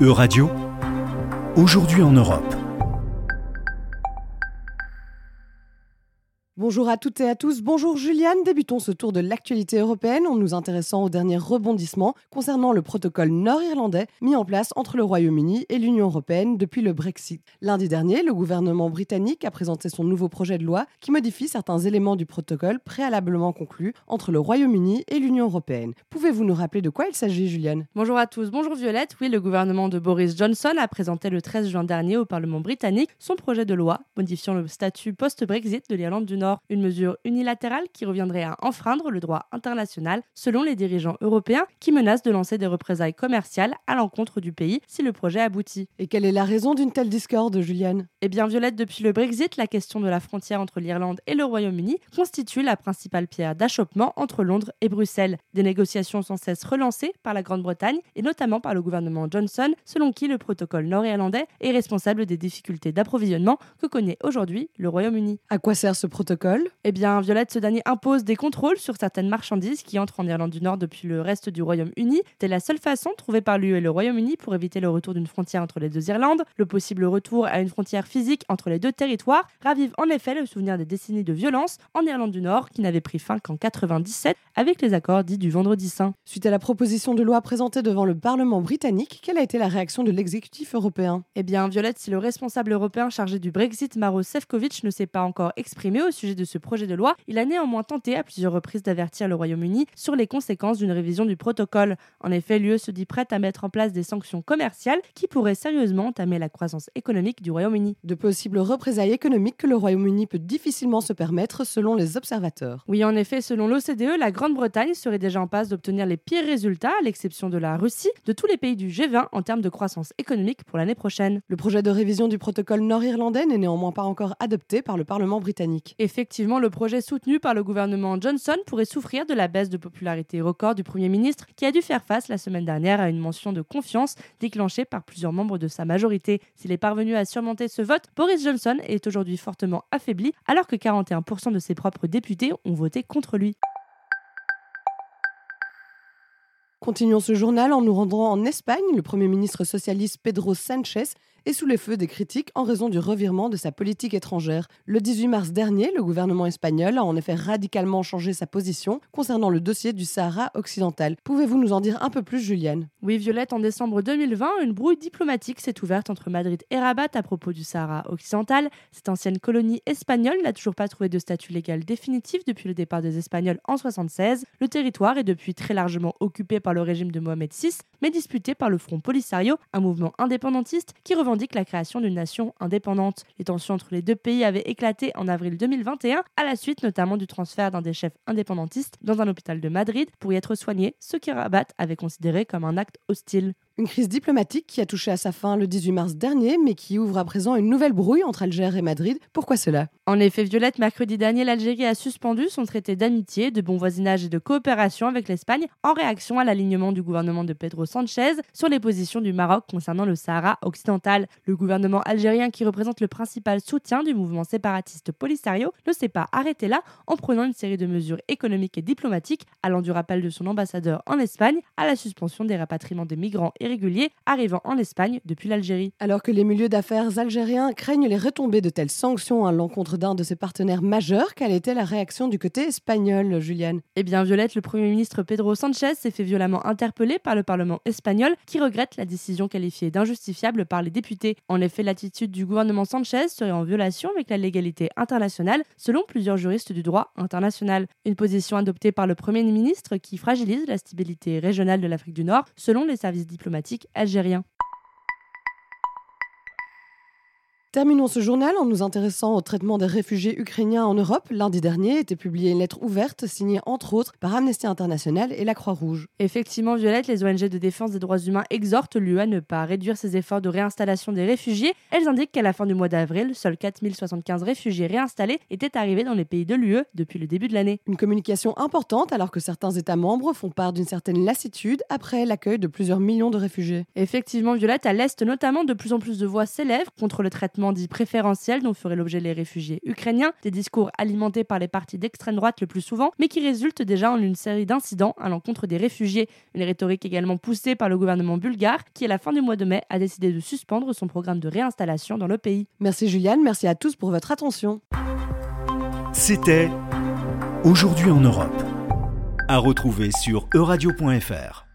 E-Radio, aujourd'hui en Europe. Bonjour à toutes et à tous. Bonjour Juliane. Débutons ce tour de l'actualité européenne en nous intéressant au dernier rebondissement concernant le protocole nord-irlandais mis en place entre le Royaume-Uni et l'Union européenne depuis le Brexit. Lundi dernier, le gouvernement britannique a présenté son nouveau projet de loi qui modifie certains éléments du protocole préalablement conclu entre le Royaume-Uni et l'Union européenne. Pouvez-vous nous rappeler de quoi il s'agit, Juliane? Bonjour à tous. Bonjour Violette. Oui, le gouvernement de Boris Johnson a présenté le 13 juin dernier au Parlement britannique son projet de loi modifiant le statut post-Brexit de l'Irlande du Nord une mesure unilatérale qui reviendrait à enfreindre le droit international selon les dirigeants européens qui menacent de lancer des représailles commerciales à l'encontre du pays si le projet aboutit. Et quelle est la raison d'une telle discorde, Juliane? Eh bien, Violette, depuis le Brexit, la question de la frontière entre l'Irlande et le Royaume-Uni constitue la principale pierre d'achoppement entre Londres et Bruxelles. Des négociations sans cesse relancées par la Grande-Bretagne et notamment par le gouvernement Johnson, selon qui le protocole nord-irlandais est responsable des difficultés d'approvisionnement que connaît aujourd'hui le Royaume-Uni. À quoi sert ce protocole? Eh bien, Violette, ce dernier impose des contrôles sur certaines marchandises qui entrent en Irlande du Nord depuis le reste du Royaume-Uni. C'est la seule façon trouvée par l'UE et le Royaume-Uni pour éviter le retour d'une frontière entre les deux Irlandes. Le possible retour à une frontière physique entre les deux territoires ravive en effet le souvenir des décennies de violence en Irlande du Nord qui n'avaient pris fin qu'en 97 avec les accords dits du Vendredi Saint. Suite à la proposition de loi présentée devant le Parlement britannique, quelle a été la réaction de l'exécutif européen? Eh bien, Violette, si le responsable européen chargé du Brexit, Maro Sefcovic, ne s'est pas encore exprimé au sujet de ce projet de loi, il a néanmoins tenté à plusieurs reprises d'avertir le Royaume-Uni sur les conséquences d'une révision du protocole. En effet, l'UE se dit prête à mettre en place des sanctions commerciales qui pourraient sérieusement entamer la croissance économique du Royaume-Uni. De possibles représailles économiques que le Royaume-Uni peut difficilement se permettre selon les observateurs. Oui, en effet, selon l'OCDE, la Grande-Bretagne serait déjà en passe d'obtenir les pires résultats, à l'exception de la Russie, de tous les pays du G20 en termes de croissance économique pour l'année prochaine. Le projet de révision du protocole nord-irlandais n'est néanmoins pas encore adopté par le Parlement britannique. Effectivement, le projet soutenu par le gouvernement Johnson pourrait souffrir de la baisse de popularité record du Premier ministre qui a dû faire face la semaine dernière à une mention de confiance déclenchée par plusieurs membres de sa majorité. S'il est parvenu à surmonter ce vote, Boris Johnson est aujourd'hui fortement affaibli alors que 41% de ses propres députés ont voté contre lui. Continuons ce journal en nous rendant en Espagne. Le Premier ministre socialiste Pedro Sánchez est sous les feux des critiques en raison du revirement de sa politique étrangère. Le 18 mars dernier, le gouvernement espagnol a en effet radicalement changé sa position concernant le dossier du Sahara occidental. Pouvez-vous nous en dire un peu plus, Juliane? Oui, Violette, en décembre 2020, une brouille diplomatique s'est ouverte entre Madrid et Rabat à propos du Sahara occidental. Cette ancienne colonie espagnole n'a toujours pas trouvé de statut légal définitif depuis le départ des Espagnols en 1976. Le territoire est depuis très largement occupé par le régime de Mohamed VI, mais disputé par le Front Polisario, un mouvement indépendantiste qui revendique la création d'une nation indépendante. Les tensions entre les deux pays avaient éclaté en avril 2021, à la suite notamment du transfert d'un des chefs indépendantistes dans un hôpital de Madrid pour y être soigné, ce que Rabat avait considéré comme un acte hostile. Une crise diplomatique qui a touché à sa fin le 18 mars dernier, mais qui ouvre à présent une nouvelle brouille entre Alger et Madrid. Pourquoi cela? En effet, Violette, mercredi dernier, l'Algérie a suspendu son traité d'amitié, de bon voisinage et de coopération avec l'Espagne en réaction à l'alignement du gouvernement de Pedro Sanchez sur les positions du Maroc concernant le Sahara occidental. Le gouvernement algérien, qui représente le principal soutien du mouvement séparatiste Polisario, ne s'est pas arrêté là en prenant une série de mesures économiques et diplomatiques, allant du rappel de son ambassadeur en Espagne à la suspension des rapatriements des migrants et réguliers arrivant en Espagne depuis l'Algérie. Alors que les milieux d'affaires algériens craignent les retombées de telles sanctions à l'encontre d'un de ses partenaires majeurs, quelle était la réaction du côté espagnol, Juliane? Eh bien, Violette, le Premier ministre Pedro Sanchez s'est fait violemment interpeller par le Parlement espagnol qui regrette la décision qualifiée d'injustifiable par les députés. En effet, l'attitude du gouvernement Sanchez serait en violation avec la légalité internationale, selon plusieurs juristes du droit international. Une position adoptée par le Premier ministre qui fragilise la stabilité régionale de l'Afrique du Nord, selon les services diplomatiques algérien. Terminons ce journal en nous intéressant au traitement des réfugiés ukrainiens en Europe. Lundi dernier était publiée une lettre ouverte signée entre autres par Amnesty International et la Croix-Rouge. Effectivement, Violette, les ONG de défense des droits humains exhortent l'UE à ne pas réduire ses efforts de réinstallation des réfugiés. Elles indiquent qu'à la fin du mois d'avril, seuls 4075 réfugiés réinstallés étaient arrivés dans les pays de l'UE depuis le début de l'année. Une communication importante alors que certains États membres font part d'une certaine lassitude après l'accueil de plusieurs millions de réfugiés. Effectivement, Violette, à l'Est notamment, de plus en plus de voix s'élèvent contre le traitement traitement dit préférentiel dont feraient l'objet les réfugiés ukrainiens, des discours alimentés par les partis d'extrême droite le plus souvent, mais qui résultent déjà en une série d'incidents à l'encontre des réfugiés. Une rhétorique également poussée par le gouvernement bulgare qui, à la fin du mois de mai, a décidé de suspendre son programme de réinstallation dans le pays. Merci Juliane, merci à tous pour votre attention. C'était Aujourd'hui en Europe. À retrouver sur euradio.fr.